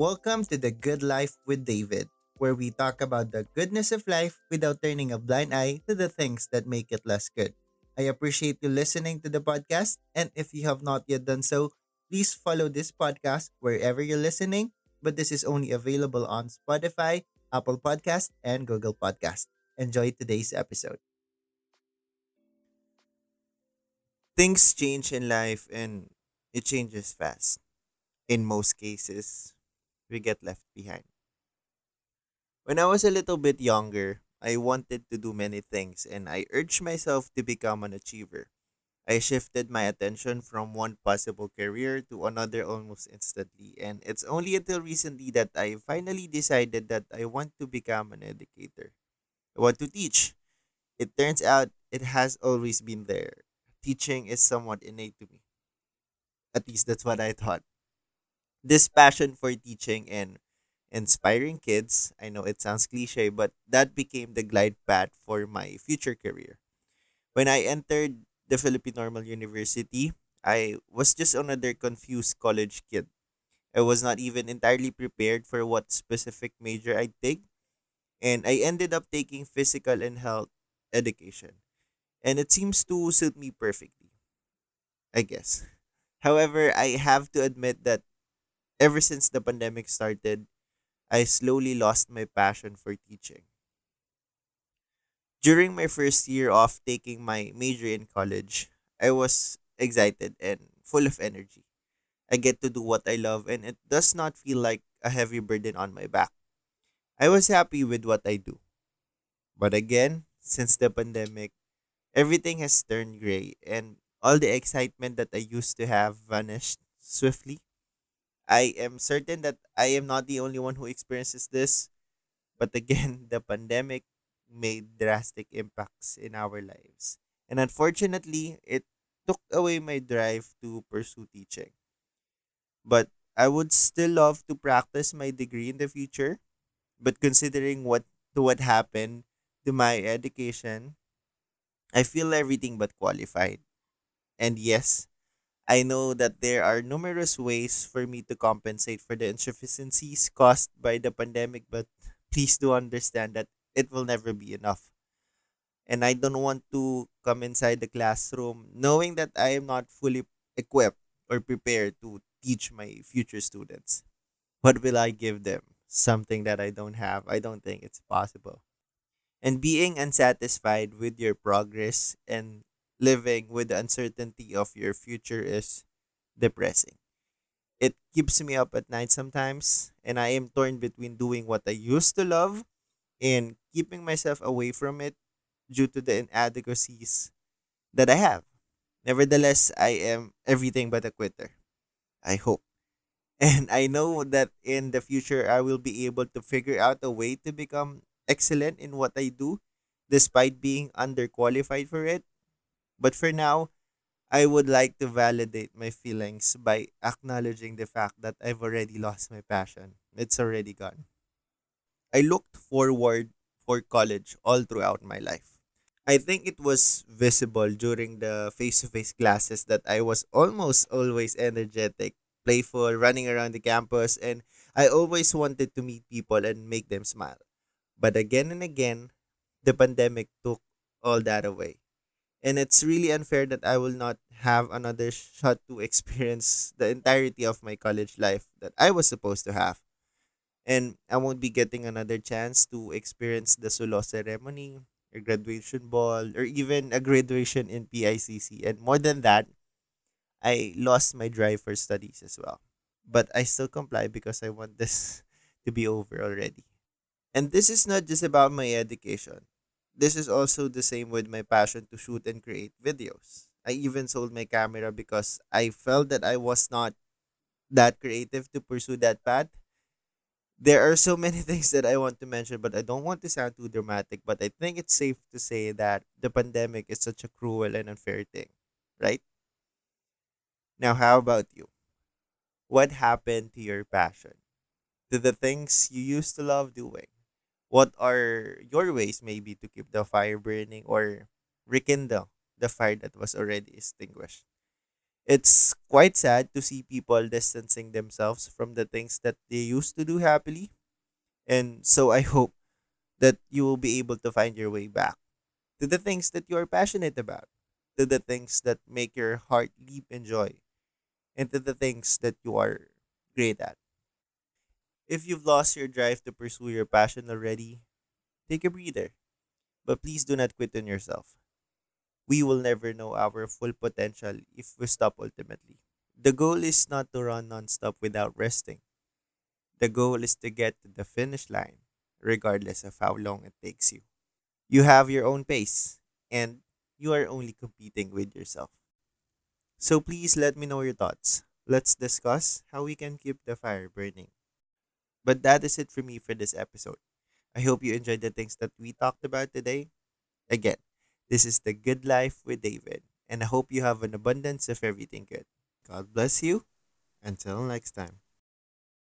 Welcome to The Good Life with David, where we talk about the goodness of life without turning a blind eye to the things that make it less good. I appreciate you listening to the podcast, and if you have not yet done so, please follow this podcast wherever you're listening. But this is only available on Spotify, Apple Podcast, and Google Podcast. Enjoy today's episode. Things change in life and it changes fast. In most cases, we get left behind. When I was a little bit younger, I wanted to do many things and I urged myself to become an achiever. I shifted my attention from one possible career to another almost instantly, and it's only until recently that I finally decided that I want to become an educator. I want to teach. It turns out it has always been there. Teaching is somewhat innate to me. At least that's what I thought. This passion for teaching and inspiring kids, I know it sounds cliche, but that became the glide path for my future career. When I entered the Philippine Normal University, I was just another confused college kid. I was not even entirely prepared for what specific major I'd take, and I ended up taking physical and health education. And it seems to suit me perfectly, I guess. However, I have to admit that ever since the pandemic started, I slowly lost my passion for teaching. During my first year of taking my major in college, I was excited and full of energy. I get to do what I love and it does not feel like a heavy burden on my back. I was happy with what I do. But again, since the pandemic, everything has turned gray and all the excitement that I used to have vanished swiftly. I am certain that I am not the only one who experiences this, but again, the pandemic made drastic impacts in our lives. And unfortunately, it took away my drive to pursue teaching. But I would still love to practice my degree in the future. But considering what to what happened to my education, I feel everything but qualified. And yes, I know that there are numerous ways for me to compensate for the insufficiencies caused by the pandemic, but please do understand that it will never be enough. And I don't want to come inside the classroom knowing that I am not fully equipped or prepared to teach my future students. What will I give them? Something that I don't have. I don't think it's possible. And being unsatisfied with your progress and living with the uncertainty of your future is depressing. It keeps me up at night sometimes, and I am torn between doing what I used to love and keeping myself away from it due to the inadequacies that I have. Nevertheless, I am everything but a quitter. I hope. And I know that in the future, I will be able to figure out a way to become excellent in what I do despite being underqualified for it. But for now, I would like to validate my feelings by acknowledging the fact that I've already lost my passion. It's already gone. I looked forward for college all throughout my life. I think it was visible during the face to face classes that I was almost always energetic, playful, running around the campus, and I always wanted to meet people and make them smile. But again and again, the pandemic took all that away. And it's really unfair that I will not have another shot to experience the entirety of my college life that I was supposed to have and I won't be getting another chance to experience the solo ceremony or graduation ball or even a graduation in PICC. And more than that, I lost my drive for studies as well. But I still comply because I want this to be over already. And this is not just about my education. This is also the same with my passion to shoot and create videos. I even sold my camera because I felt that I was not that creative to pursue that path there are so many things that I want to mention, but I don't want to sound too dramatic. But I think it's safe to say that the pandemic is such a cruel and unfair thing, right? Now, how about you? What happened to your passion? To the things you used to love doing? What are your ways, maybe, to keep the fire burning or rekindle the fire that was already extinguished? It's quite sad to see people distancing themselves from the things that they used to do happily. And so I hope that you will be able to find your way back to the things that you are passionate about, to the things that make your heart leap in joy, and to the things that you are great at. If you've lost your drive to pursue your passion already, take a breather. But please do not quit on yourself. We will never know our full potential if we stop ultimately. The goal is not to run nonstop without resting. The goal is to get to the finish line, regardless of how long it takes you. You have your own pace, and you are only competing with yourself. So please let me know your thoughts. Let's discuss how we can keep the fire burning. But that is it for me for this episode. I hope you enjoyed the things that we talked about today. Again, this is The Good Life with David, and I hope you have an abundance of everything good. God bless you. Until next time.